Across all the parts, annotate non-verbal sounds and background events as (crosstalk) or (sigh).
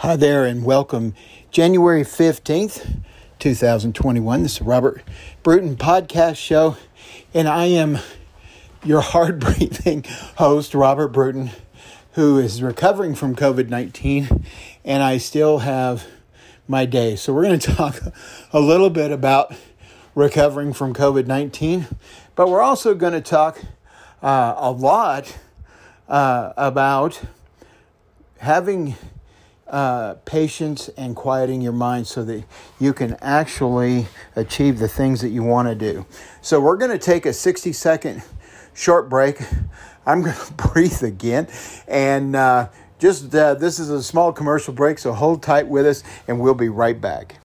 Hi there, and welcome. January 15th, 2021. This is Robert Bruton podcast show, and I am your hard breathing (laughs) host, Robert Bruton, who is recovering from COVID 19, and I still have my day. So, we're going (laughs) to talk a little bit about recovering from COVID 19, but we're also going to talk uh, a lot uh, about having uh, patience and quieting your mind so that you can actually achieve the things that you want to do. So, we're going to take a 60 second short break. (laughs) I'm going (laughs) to breathe again. And uh, just uh, this is a small commercial break, so hold tight with us, and we'll be right back.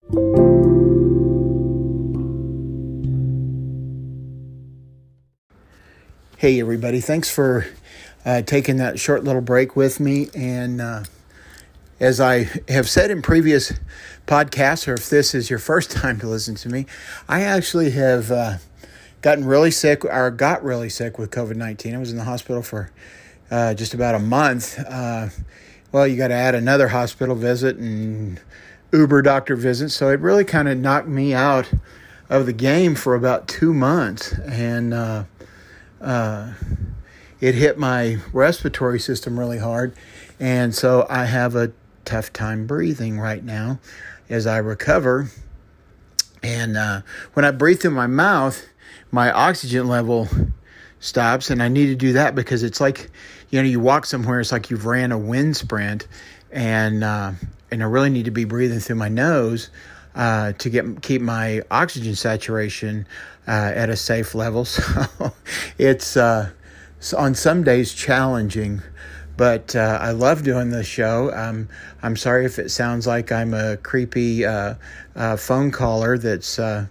Hey, everybody. Thanks for uh, taking that short little break with me. And uh, as I have said in previous podcasts, or if this is your first (laughs) time to listen to me, I actually have uh, gotten really sick, or got really sick with COVID 19. I was in the hospital for uh, just about a month. Uh, well, you got to add another hospital visit and Uber doctor visit. So it really kind of knocked me out of the game for about two months. And uh, uh, it hit my respiratory system really hard. And so I have a tough time breathing right now as I recover. And uh, when I breathe through my mouth, my oxygen level stops. And I need to do that because it's like, you know, you walk somewhere, it's like you've ran a wind sprint. And, uh, and I really need to be breathing through my nose uh, to get keep my oxygen saturation uh, at a safe level. (laughs) So it's uh, on some days challenging but uh, I love doing this show. Um, I'm sorry if it sounds like I'm a creepy uh, uh, phone caller that's uh,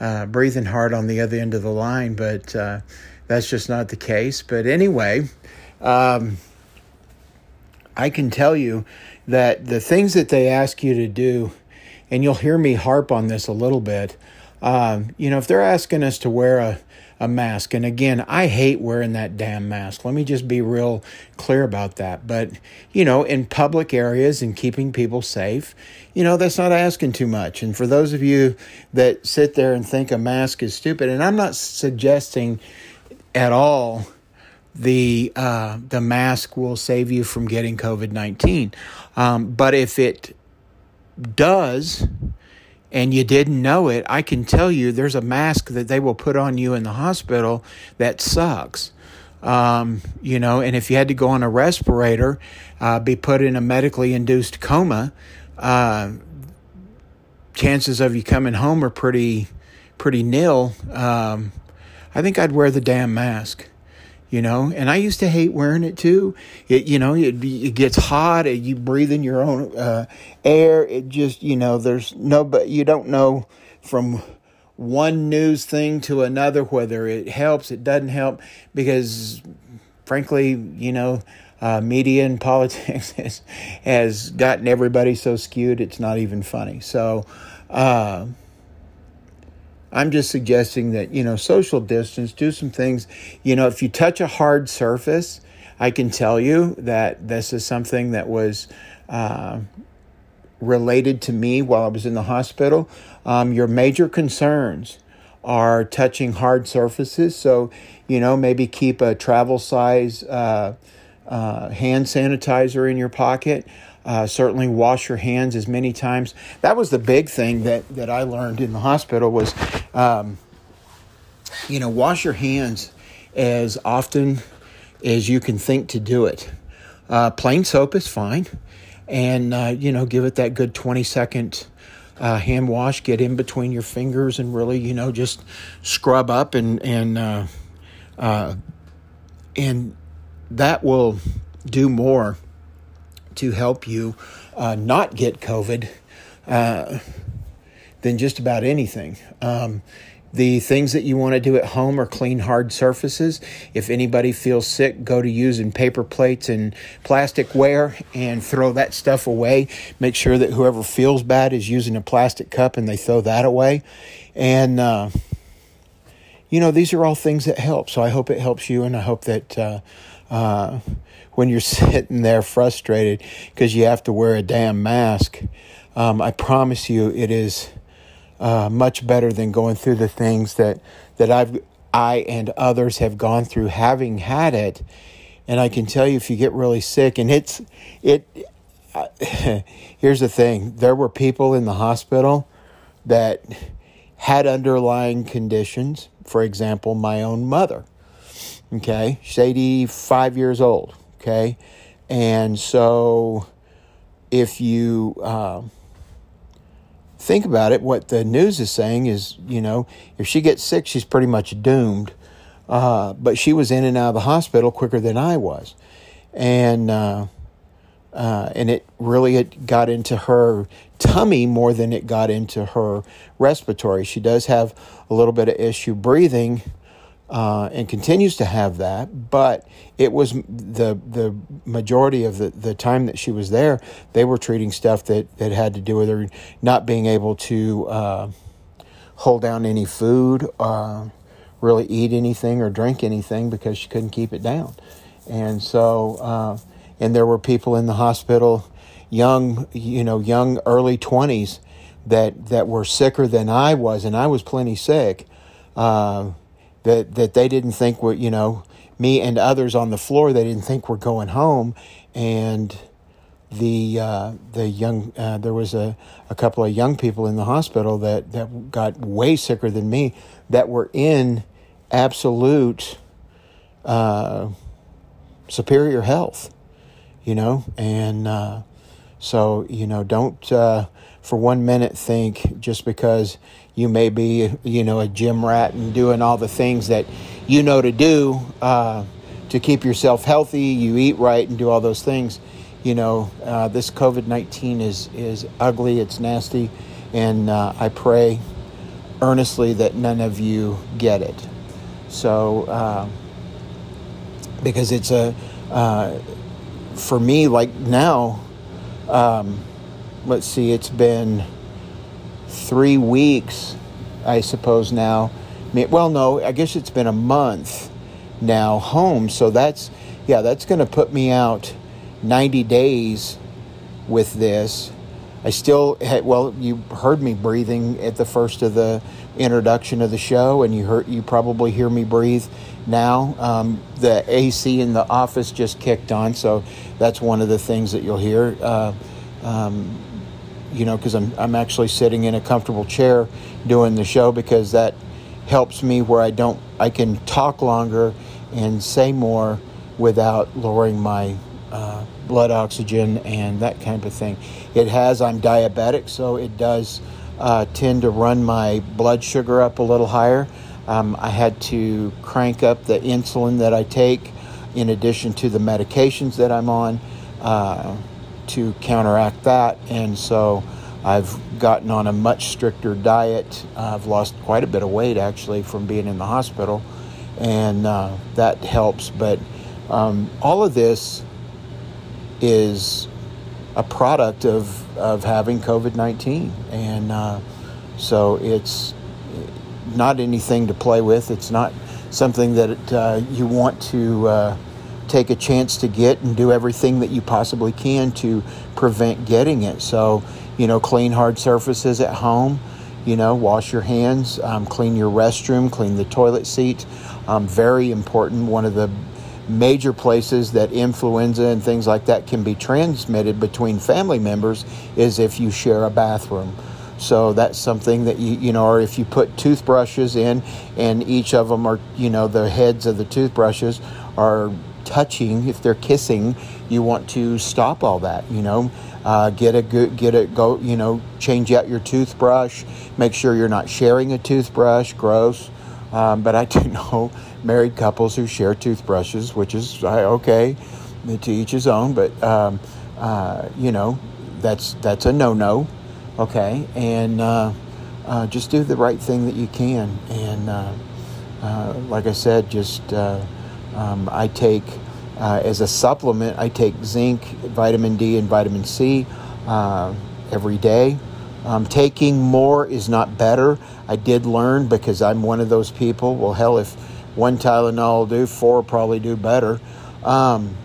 uh, breathing hard on the other end of the line, but uh, that's just not the case. But anyway, um, I can tell you that the things that they ask you to do, and you'll hear me harp on this a little bit. Um, you know, if they're asking us to wear a a mask. And again, I hate wearing that damn mask. Let me just be real clear about that. But, you know, in public areas and keeping people safe, you know, that's not asking too much. And for those of you that sit there and think a mask is stupid, and I'm not suggesting at all the uh, the mask will save you from getting COVID nineteen, um, but if it does, and you didn't know it, I can tell you there's a mask that they will put on you in the hospital that sucks. Um, you know, and if you had to go on a respirator, uh, be put in a medically induced coma, uh, chances of you coming home are pretty, pretty nil. Um, I think I'd wear the damn mask you know? And i used to hate wearing it too. It you know it, it gets hot and you breathe in your own uh, air. It just you know there's no but you don't know from one news thing to another whether it helps it doesn't help because frankly you know uh, media and (laughs) politics has, has gotten everybody so skewed it's not even funny. So uh, I'm just suggesting that, you know, social distance, do some things. You know, if you touch a hard surface, I can tell you that this is something that was uh, related to me while I was in the hospital. Um, your major concerns are touching hard surfaces. So, you know, maybe keep a travel size uh, uh, hand sanitizer in your pocket. Uh, certainly wash your hands as many times. That was the big thing that, that I learned in the hospital was, um, you know, wash your hands as often as you can think to do it. Uh, plain soap is fine. And, uh, you know, give it that good 20 second uh, hand wash. Get in between your fingers and really, you know, just scrub up and, and, uh, uh, and that will do more to help you uh, not get COVID uh, than just about anything. Um, the things that you want to do at home are clean hard surfaces. If anybody feels sick, go to using paper plates and plastic ware and throw that stuff away. Make sure that whoever feels bad is using a plastic cup and they throw that away. And, uh, you know, these are all things that help. So I hope it helps you and I hope that uh, uh, when you're (laughs) sitting there frustrated because you have to wear a damn mask. Um, I promise you, it is uh, much better than going through the things that that I've I and others have gone through having had it. And I can tell you, if you get really sick, and it's it. Uh, (laughs) here's the thing: there were people in the hospital that had underlying conditions. For example, my own mother. Okay, she's 85 years old. Okay, and so if you uh, think about it, what the news is saying is, you know, if she gets sick, she's pretty much doomed. Uh, but she was in and out of the hospital quicker than I was, and uh, uh, and it really it got into her tummy more than it got into her respiratory. She does have a little bit of issue breathing, uh, and continues to have that. But it was the the majority of the, the time that she was there, they were treating stuff that, that had to do with her not being able to uh, hold down any food, uh, really eat anything or drink anything because she couldn't keep it down. And so, uh, and there were people in the hospital, young, you know, young early twenties, that that were sicker than I was, and I was plenty sick. Uh, that that they didn't think were you know me and others on the floor they didn't think we're going home. And the uh, the young uh, there was a, a couple of young people in the hospital that, that got way sicker than me that were in absolute uh, superior health you know? And uh, so you know don't uh, for one minute think just because you may be, you know, a gym rat and doing all the things that you know to do uh, to keep yourself healthy. You eat right and do all those things. You know, uh, this COVID nineteen is is ugly. It's nasty, and uh, I pray earnestly that none of you get it. So, uh, because it's a uh, for me like now. Um, let's see, it's been three weeks, I suppose now. Well, no, I guess it's been a month now home. So that's, yeah, that's going to put me out 90 days with this. I still had, well, you heard me breathing at the first of the introduction of the show, and you heard you probably hear me breathe now. Um, the AC in the office just kicked on, so that's one of the things that you'll hear. Uh, um, you know, because I'm, I'm actually sitting in a comfortable chair doing the show because that helps me where I don't, I can talk longer and say more without lowering my uh, blood oxygen and that kind of thing. It has, I'm diabetic, so it does uh, tend to run my blood sugar up a little higher. Um, I had to crank up the insulin that I take in addition to the medications that I'm on. Uh, to counteract that. And so I've gotten on a much stricter diet. I've lost quite a bit of weight actually from being in the hospital, and uh, that helps. But um, all of this is a product of, of having COVID 19. And uh, so it's not anything to play with. It's not something that uh, you want to uh, take a chance to get and do everything that you possibly can to prevent getting it. So, you know, clean hard surfaces at home, you know, wash your hands, um, clean your restroom, clean the toilet seat. Um, very important. One of the major places that influenza and things like that can be transmitted between family members is if you share a bathroom. So that's something that you, you know, or if you put toothbrushes in and each of them are, you know, the heads of the toothbrushes are touching, if they're kissing, you want to stop all that. You know, uh, get a good, get a go. You know, change out your toothbrush. Make sure you're not sharing a toothbrush. Gross. Um, but I (laughs) do know married couples who share toothbrushes, which is okay, to each his own. But um, uh, you know, that's that's a no-no. Okay, and uh, uh, just do the right thing that you can. And uh, uh, like I said, just um, I take uh, as a supplement, I take zinc, vitamin D, and vitamin C uh, every day. Um, taking more is not better. I did learn because I'm one of those people. Well, hell, if one Tylenol will do, four probably do better. Um,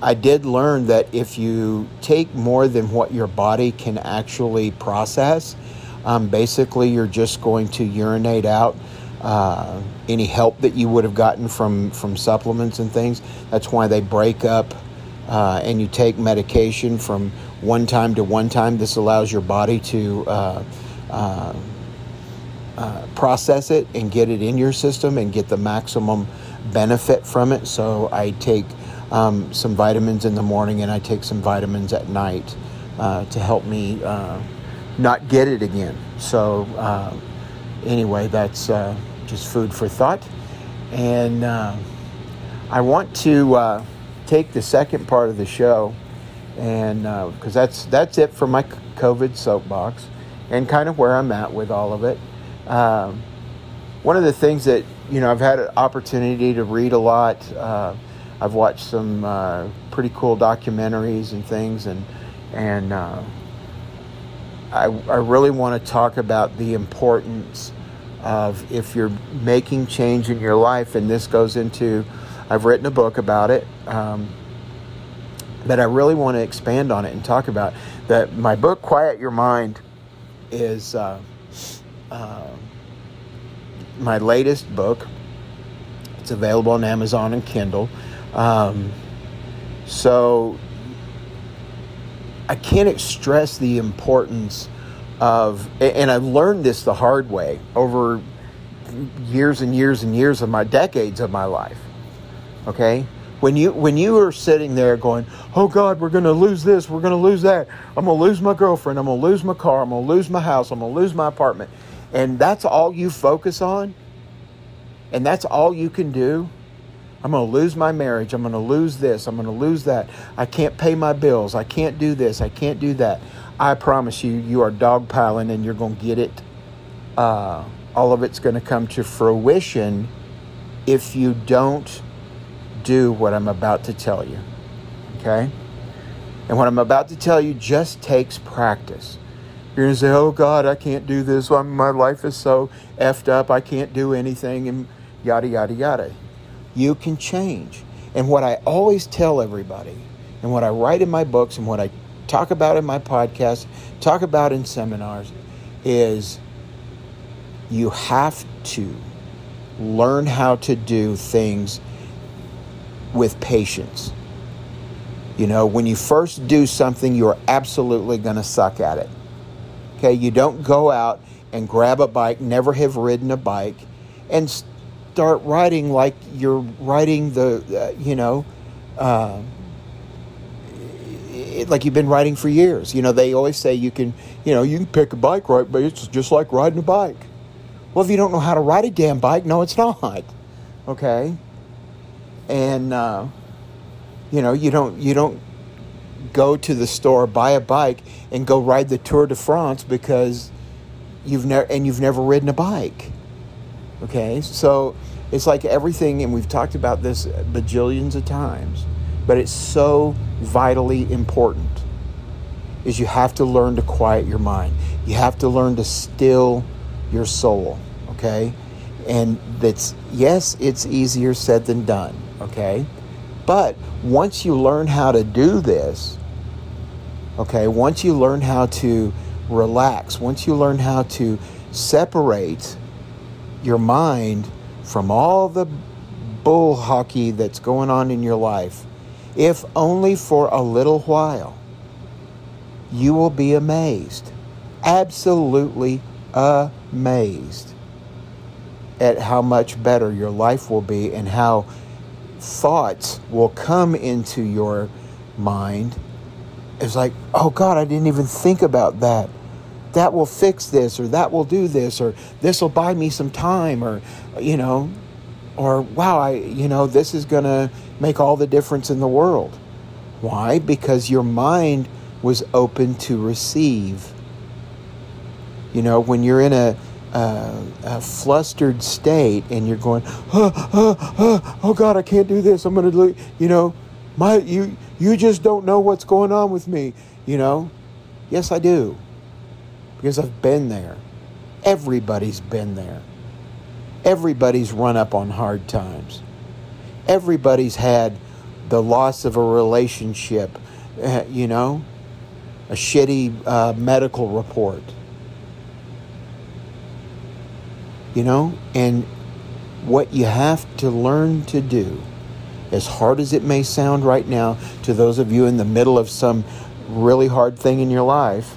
I did learn that if you take more than what your body can actually process, um, basically you're just going to urinate out uh, any help that you would have gotten from from supplements and things. That's why they break up uh, and you take medication from one time to one time. This allows your body to uh, uh, uh process it and get it in your system and get the maximum benefit from it. So I take um, some vitamins in the morning and I take some vitamins at night to help me not get it again. So, anyway, that's uh, just food for thought. And uh, I want to uh, take the second part of the show, and because that's that's it for my COVID soapbox, and kind of where I'm at with all of it. Um, one of the things that you know I've had an opportunity to read a lot I've watched some uh, pretty cool documentaries and things, and and uh, I, I really want to talk about the importance of if you're making change in your life, and this goes into, I've written a book about it, um, but I really want to expand on it and talk about that. My book, Quiet Your Mind, is uh, uh my latest book. It's available on Amazon and Kindle. Um, so I can't stress the importance of, and I've learned this the hard way over years and years and years of my decades of my life. Okay? When you when you are sitting there going, "Oh God, we're going to lose this, we're going to lose that. I'm going to lose my girlfriend, I'm going to lose my car, I'm going to lose my house, I'm going to lose my apartment." And that's all you focus on? And that's all you can do? I'm going to lose my marriage. I'm going to lose this. I'm going to lose that. I can't pay my bills. I can't do this. I can't do that. I promise you, you are dogpiling and you're going to get it. Uh, all of it's going to come to fruition if you don't do what I'm about to tell you. Okay? And what I'm about to tell you just takes practice. You're going to say, oh God, I can't do this. My life is so effed up. I can't do anything. And yada, yada, yada you can change. And what I always tell everybody, and what I write in my books, and what I talk about in my podcast, talk about in seminars, is you have to learn how to do things with patience. You know, when you first do something, you're absolutely going to suck at it. Okay, you don't go out and grab a bike, never have ridden a bike, and start riding like you're riding the, uh, you know, uh, it, like you've been riding for years. You know, they always say you can, you know, you can pick a bike right, but it's just like riding a bike. Well, if you don't know how to ride a damn bike, no, it's not. Okay, and uh, you know, you don't you don't go to the store, buy a bike, and go ride the Tour de France because you've never and you've never ridden a bike. Okay, so it's like everything, and we've talked about this bajillions of times, but it's so vitally important. Is you have to learn to quiet your mind. You have to learn to still your soul. Okay, and that's yes, it's easier said than done. Okay, but once you learn how to do this, okay, once you learn how to relax, once you learn how to separate your mind from all the bull hockey that's going on in your life, if only for a little while, you will be amazed, absolutely amazed at how much better your life will be and how thoughts will come into your mind. It's like, oh God, I didn't even think about that that will fix this or that will do this or this will buy me some time or you know or wow i you know this is going to make all the difference in the world why because your mind was open to receive you know when you're in a, a, a flustered state and you're going oh, oh, oh, oh god i can't do this i'm going to you know my you you just don't know what's going on with me you know yes i do because I've been there. Everybody's been there. Everybody's run up on hard times. Everybody's had the loss of a relationship, uh, you know, a shitty uh, medical report. You know, and what you have to learn to do, as hard as it may sound right now to those of you in the middle of some really hard thing in your life,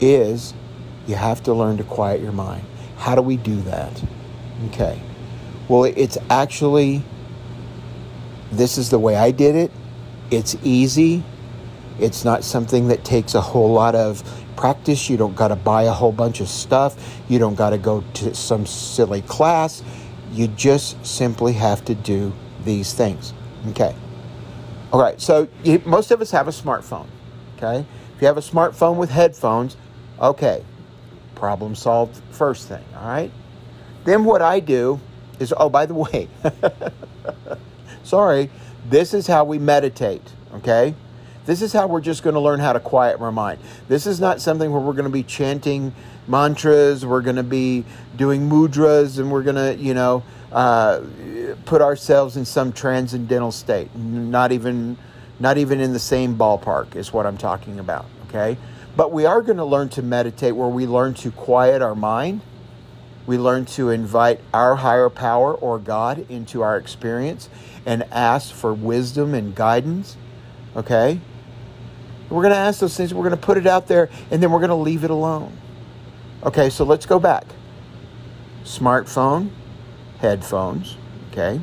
is you have to learn to quiet your mind. How do we do that? Okay. Well, it's actually, this is the way I did it. It's easy. It's not something that takes a whole lot of practice. You don't got to buy a whole bunch of stuff. You don't got to go to some silly class. You just simply have to do these things. Okay. All right. So you, most of us have a smartphone. Okay. If you have a smartphone with headphones, okay, problem solved first thing. All right. Then what I do is, oh, by the way, (laughs) sorry, this is how we meditate. Okay. This is how we're just going to learn how to quiet our mind. This is not something where we're going to be chanting mantras, we're going to be doing mudras, and we're going to, you know, uh, put ourselves in some transcendental state. Not even, not even in the same ballpark is what I'm talking about. Okay, but we are going to learn to meditate, where we learn to quiet our mind. We learn to invite our higher power or God into our experience and ask for wisdom and guidance. Okay? We're going to ask those things, we're going to put it out there, and then we're going to leave it alone. Okay, so let's go back. Smartphone, headphones, okay?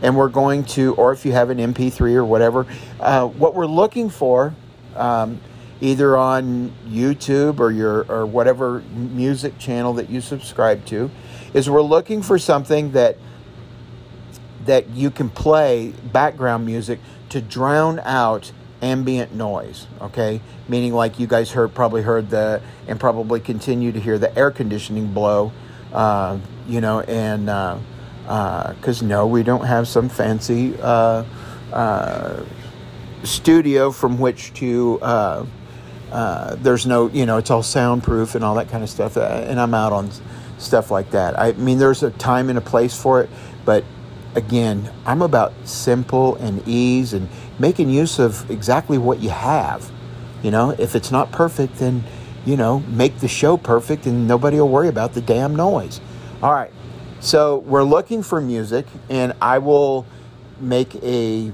And we're going to, or if you have an MP3 or whatever, uh, what we're looking for, um, either on YouTube or your or whatever music channel that you subscribe to, is we're looking for something that that you can play background music to drown out ambient noise okay? Meaning like you guys heard probably heard the and probably continue to hear the air conditioning blow uh, you know and because uh, uh, no we don't have some fancy uh, uh, studio from which to uh, there's no you know it's all soundproof and all that kind of stuff and i'm out on stuff like that i mean there's a time and a place for it but again i'm about simple and ease and making use of exactly what you have. You know, if it's not perfect, then, you know, make the show perfect and nobody will worry about the damn noise. All right. So we're looking for music, and I will make a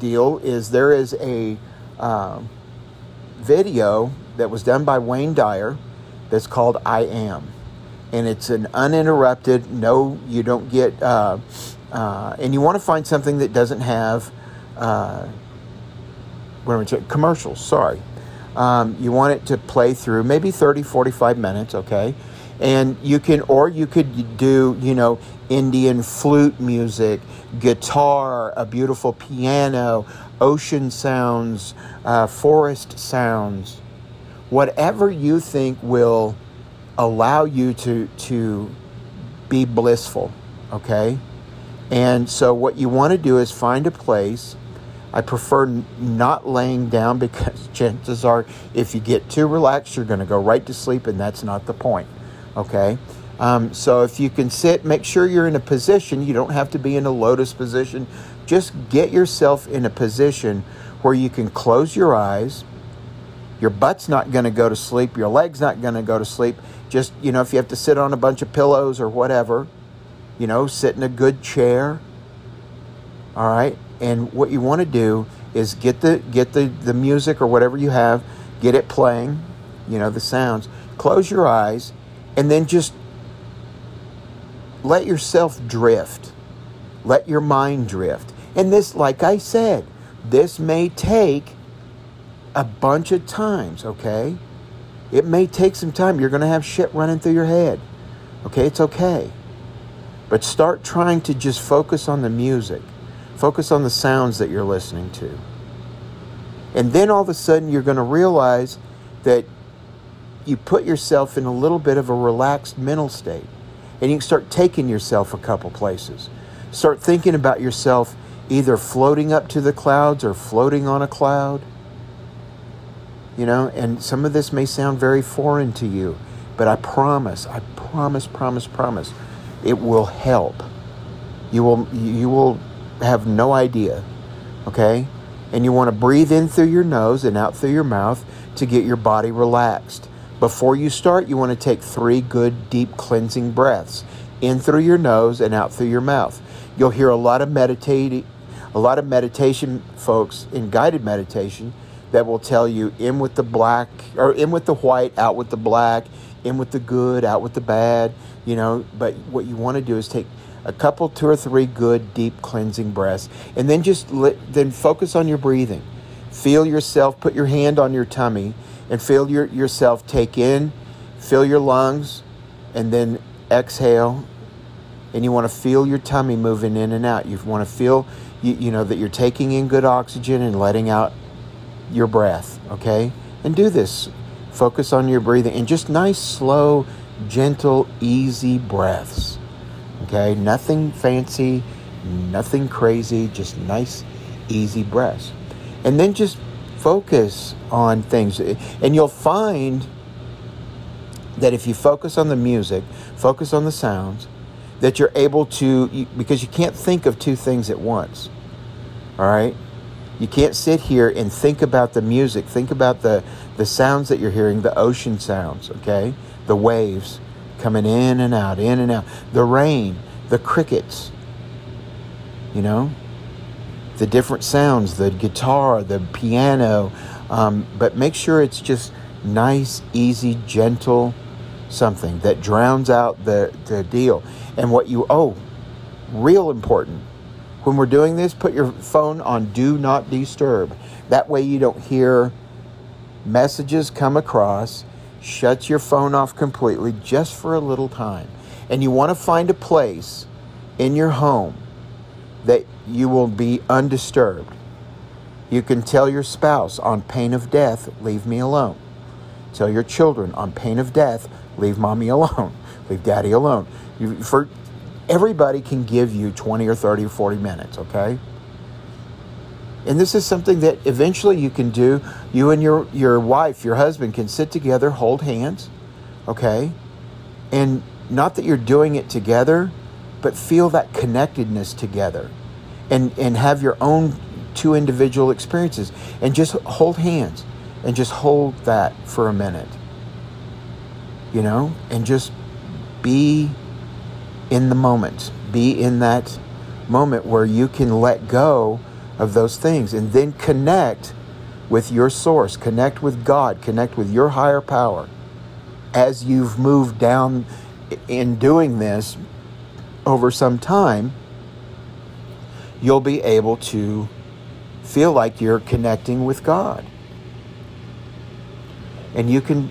deal. Is there is a uh, video that was done by Wayne Dyer that's called "I Am," and it's an uninterrupted. No, you don't get, uh, uh, and you want to find something that doesn't have uh, what saying? commercials, sorry. Um, you want it to play through maybe 30, 45 minutes, okay? And you can, or you could do, you know, Indian flute music, guitar, a beautiful piano, ocean sounds, uh, forest sounds, whatever you think will allow you to, to be blissful, okay? And so, what you want to do is find a place I prefer not laying down (laughs) because chances are, if you get too relaxed, you're going to go right to sleep, and that's not the point. Okay? Um, so if you can sit, make sure you're in a position. You don't have to be in a lotus position. Just get yourself in a position where you can close your eyes. Your butt's not going to go to sleep. Your leg's not going to go to sleep. Just, you know, if you have to sit on a bunch of pillows or whatever, you know, sit in a good chair. All right? and what you want to do is get the get the, the music or whatever you have get it playing you know the sounds close your eyes and then just let yourself drift let your mind drift and this like i said this may take a bunch of times okay it may take some time you're going to have shit running through your head okay it's okay but start trying to just focus on the music Focus on the sounds that you're listening to. And then all of a sudden, you're going to realize that you put yourself in a little bit of a relaxed mental state. And you can start taking yourself a couple places. Start thinking about yourself either floating up to the clouds or floating on a cloud. You know, and some of this may sound very foreign to you, but I promise, I promise, promise, promise, it will help. You will, you will have no idea. Okay? And you want to breathe in through your nose and out through your mouth to get your body relaxed. Before you start, you want to take three good, deep cleansing breaths in through your nose and out through your mouth. You'll hear a lot of meditating, a lot of meditation folks in guided meditation that will tell you in with the black or in with the white, out with the black, in with the good, out with the bad, you know. But what you want to do is take a couple, two or three good, deep cleansing breaths, and then just let, then focus on your breathing. Feel yourself, put your hand on your tummy, and feel your, yourself take in, fill your lungs, and then exhale. And you want to feel your tummy moving in and out. You want to feel, you, you know, that you're taking in good oxygen and letting out your breath, okay? And do this. Focus on your breathing and just nice, slow, gentle, easy breaths. Okay? Nothing fancy, nothing crazy, just nice, easy breaths. And then just focus on things. And you'll find that if you focus on the music, focus on the sounds, that you're able to, because you can't think of two things at once. All right? You can't sit here and think about the music, think about the, the sounds that you're hearing, the ocean sounds, okay? The waves coming in and out, in and out, the rain, the crickets, you know, the different sounds, the guitar, the piano, um, but make sure it's just nice, easy, gentle something that drowns out the, the deal. And what you, oh, real important, when we're doing this, put your phone on do not disturb. That way you don't hear messages come across. Shut your phone off completely just for a little time. And you want to find a place in your home that you will be undisturbed. You can tell your spouse on pain of death, leave me alone. Tell your children on pain of death, leave mommy alone, leave daddy alone. You, for everybody can give you 20 or 30 or 40 minutes, okay? And this is something that eventually you can do. You and your, your wife, your husband can sit together, hold hands, okay? And not that you're doing it together, but feel that connectedness together and, and have your own two individual experiences and just hold hands and just hold that for a minute, you know, and just be in the moment. Be in that moment where you can let go of those things and then connect with your source, connect with God, connect with your higher power. As you've moved down in doing this over some time, you'll be able to feel like you're connecting with God. And you can,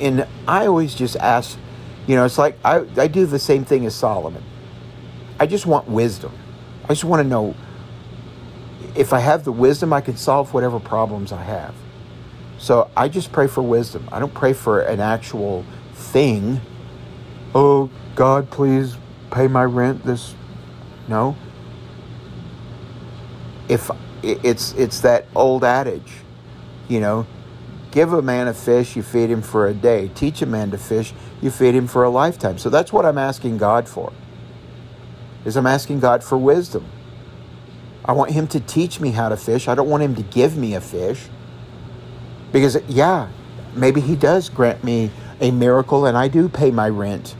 and I always just ask you know, it's like I, I do the same thing as Solomon. I just want wisdom. I just want to know if I have the wisdom, I can solve whatever problems I have. So I just pray for wisdom. I don't pray for an actual thing. Oh, God, please pay my rent this. No. If it's it's that old adage, you know, Give a man a fish, you feed him for a day. Teach a man to fish, you feed him for a lifetime. So that's what I'm asking God for. Is I'm asking God for wisdom. I want him to teach me how to fish. I don't want him to give me a fish. Because yeah, maybe he does grant me a miracle and I do pay my rent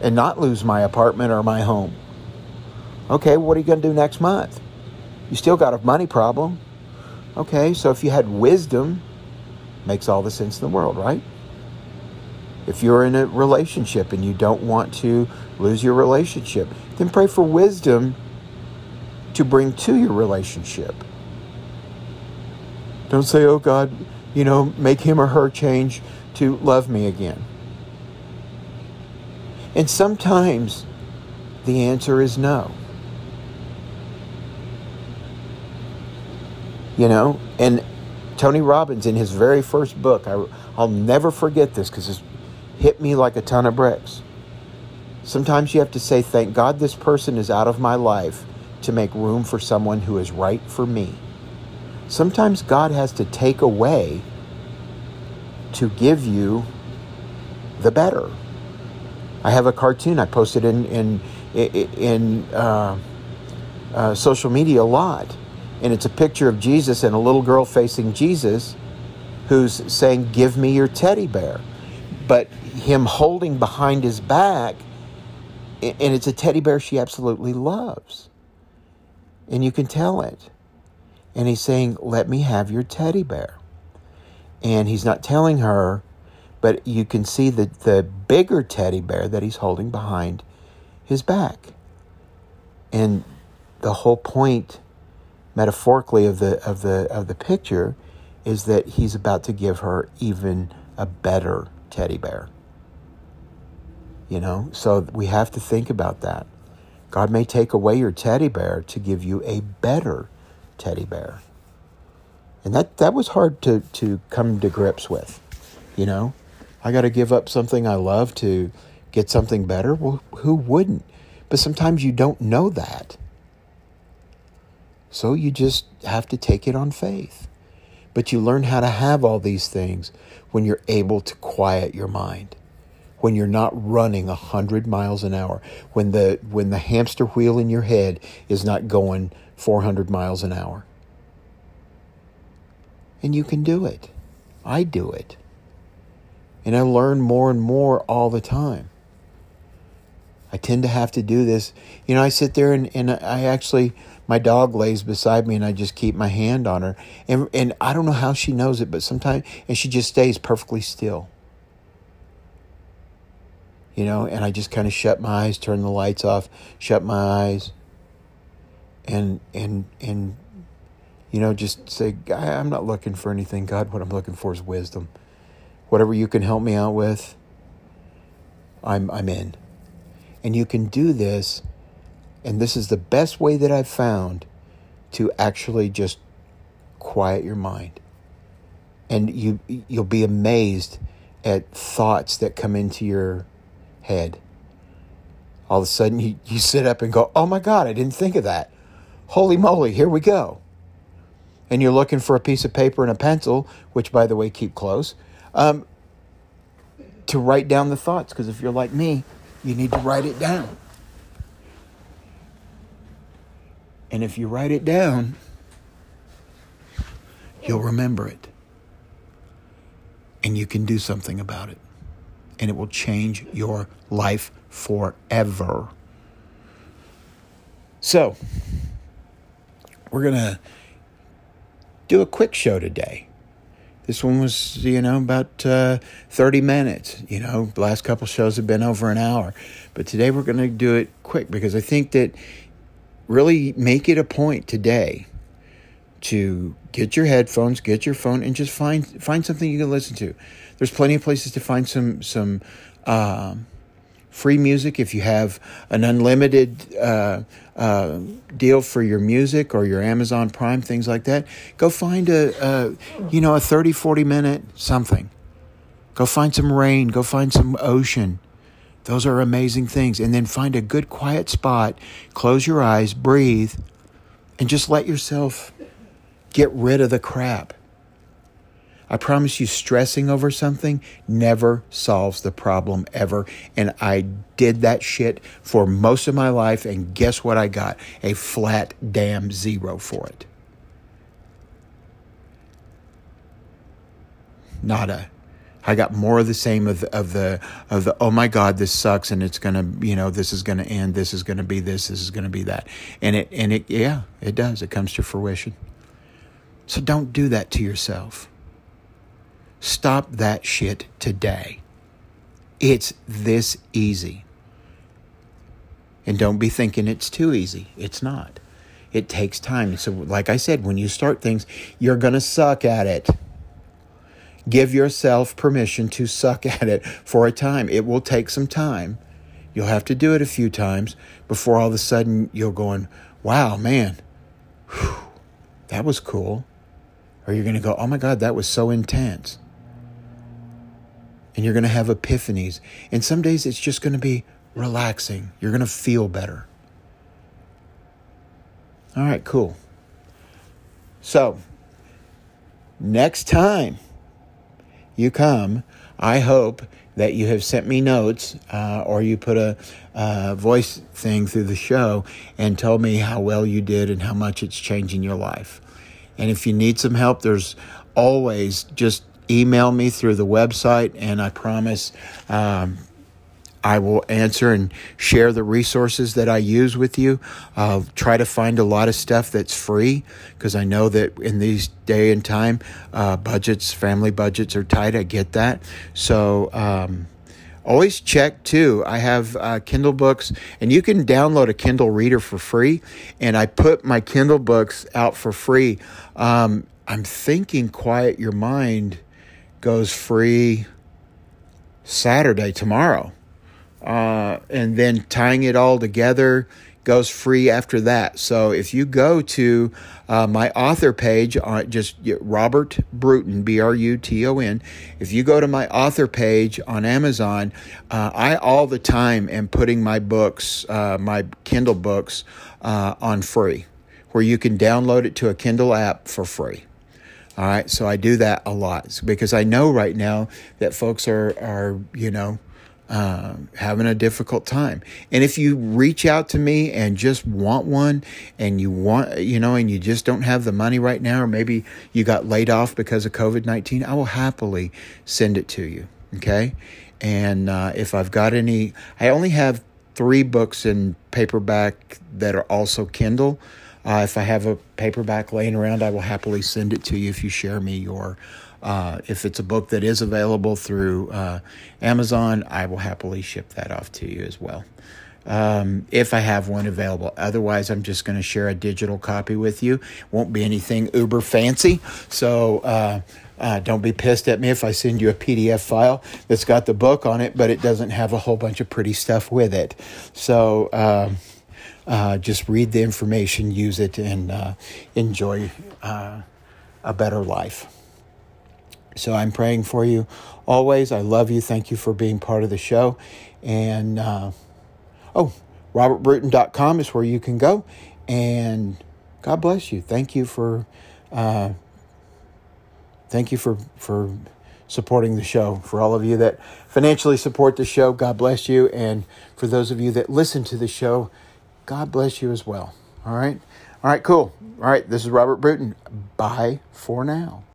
and not lose my apartment or my home. Okay, what are you going to do next month? You still got a money problem. Okay, so if you had wisdom, makes all the sense in the world, right? If you're in a relationship and you don't want to lose your relationship, then pray for wisdom to bring to your relationship. Don't say, oh God, you know, make him or her change to love me again. And sometimes the answer is no. You know? And tony robbins in his very first book I, i'll never forget this because it hit me like a ton of bricks. Sometimes you have to say thank god this person is out of my life to make room for someone who is right for me. Sometimes god has to take away to give you the better. I have a cartoon i posted in in in uh, uh, social media a lot, and it's a picture of Jesus and a little girl facing Jesus who's saying, Give me your teddy bear. But him holding behind his back, and it's a teddy bear she absolutely loves. And you can tell it. And he's saying, Let me have your teddy bear. And he's not telling her, but you can see the, the bigger teddy bear that he's holding behind his back. And the whole point metaphorically of the of the of the picture is that he's about to give her even a better teddy bear. You know, so we have to think about that. God may take away your teddy bear to give you a better teddy bear. And that, that was hard to, to come to grips with. You know, I got to give up something I love to get something better. Well, who wouldn't? But sometimes you don't know that. So you just have to take it on faith. But you learn how to have all these things when you're able to quiet your mind. When you're not running a hundred miles an hour, when the when the hamster wheel in your head is not going 400 miles an hour. And you can do it. I do it. And I learn more and more all the time. I tend to have to do this. You know, I sit there and, and I actually my dog lays beside me and I just keep my hand on her. And, and I don't know how she knows it, but sometimes, and she just stays perfectly still. You know, and I just kind of shut my eyes, turn the lights off, shut my eyes, and, and, and, you know, just say, I'm not looking for anything, God. What I'm looking for is wisdom. Whatever you can help me out with, I'm, I'm in. And you can do this and this is the best way that I've found to actually just quiet your mind. And you you'll be amazed at thoughts that come into your head. All of a sudden you, you sit up and go, Oh my God, I didn't think of that. Holy moly, here we go. And you're looking for a piece of paper and a pencil, which by the way, keep close, um, to write down the thoughts. Because if you're like me, you need to write it down. And if you write it down, you'll remember it. And you can do something about it. And it will change your life forever. So, we're going to do a quick show today. This one was, you know, about uh, 30 minutes. You know, the last couple shows have been over an hour. But today we're going to do it quick because I think that really make it a point today to get your headphones, get your phone, and just find find something you can listen to. There's plenty of places to find some some um, free music if you have an unlimited uh, uh, deal for your music or your Amazon Prime, things like that. Go find a, a you know a 30, 40 minute something. Go find some rain. Go find some ocean. Those are amazing things. And then find a good quiet spot, close your eyes, breathe, and just let yourself get rid of the crap. I promise you, stressing over something never solves the problem ever. And I did that shit for most of my life. And guess what I got? A flat damn zero for it. Nada. I got more of the same of the, of the of the oh my god this sucks and it's gonna you know this is gonna end this is gonna be this this is gonna be that and it and it yeah it does it comes to fruition. So don't do that to yourself. Stop that shit today. It's this easy. And don't be thinking it's too easy. It's not. It takes time. So, like I said, when you start things, you're going to suck at it. Give yourself permission to suck (laughs) at it for a time. It will take some time. You'll have to do it a few times before all of a sudden you're going, wow, man, whew, that was cool. Or you're going to go, oh my God, that was so intense. And you're going to have epiphanies. And some days it's just going to be relaxing. You're going to feel better. All right, cool. So, next time you come, I hope that you have sent me notes uh, or you put a, a voice thing through the show and told me how well you did and how much it's changing your life. And if you need some help, there's always just email me through the website, and I promise um, I will answer and share the resources that I use with you. I'll try to find a lot of stuff that's free because I know that in these day and time, uh, budgets, family budgets are tight. I get that. So, um, always check too. I have uh, Kindle books, and you can download a Kindle reader for free. And I put my Kindle books out for free. Um, I'm thinking Quiet Your Mind goes free Saturday, tomorrow. Uh, and then tying it all together goes free after that. So if you go to uh, my author page on just Robert Bruton, B R U T O N, if you go to my author page on Amazon, uh, I all the time am putting my books, uh, my Kindle books, uh, on free, where you can download it to a Kindle app for free. All right, so I do that a lot because I know right now that folks are are you know uh, having a difficult time. And if you reach out to me and just want one and you want, you know, and you just don't have the money right now, or maybe you got laid off because of COVID 19, I will happily send it to you. Okay. And uh, if I've got any, I only have three books in paperback that are also Kindle. Uh, if I have a paperback laying around, I will happily send it to you if you share me your uh, if it's a book that is available through uh, Amazon, I will happily ship that off to you as well. Um, if I have one available. Otherwise, I'm just going to share a digital copy with you. Won't be anything uber fancy. So, uh, uh, don't be pissed at me if I send you a PDF file that's got the book on it, but it doesn't have a whole bunch of pretty stuff with it. So, um, uh, just read the information, use it, and uh, enjoy uh, a better life. So I'm praying for you always. I love you. Thank you for being part of the show. And uh, oh, robertbruton.com is where you can go. And God bless you. Thank you for uh, thank you for for supporting the show. For all of you that financially support the show, God bless you. And for those of you that listen to the show, God bless you as well. All right. All right, cool. All right, this is Robert Bruton. Bye for now.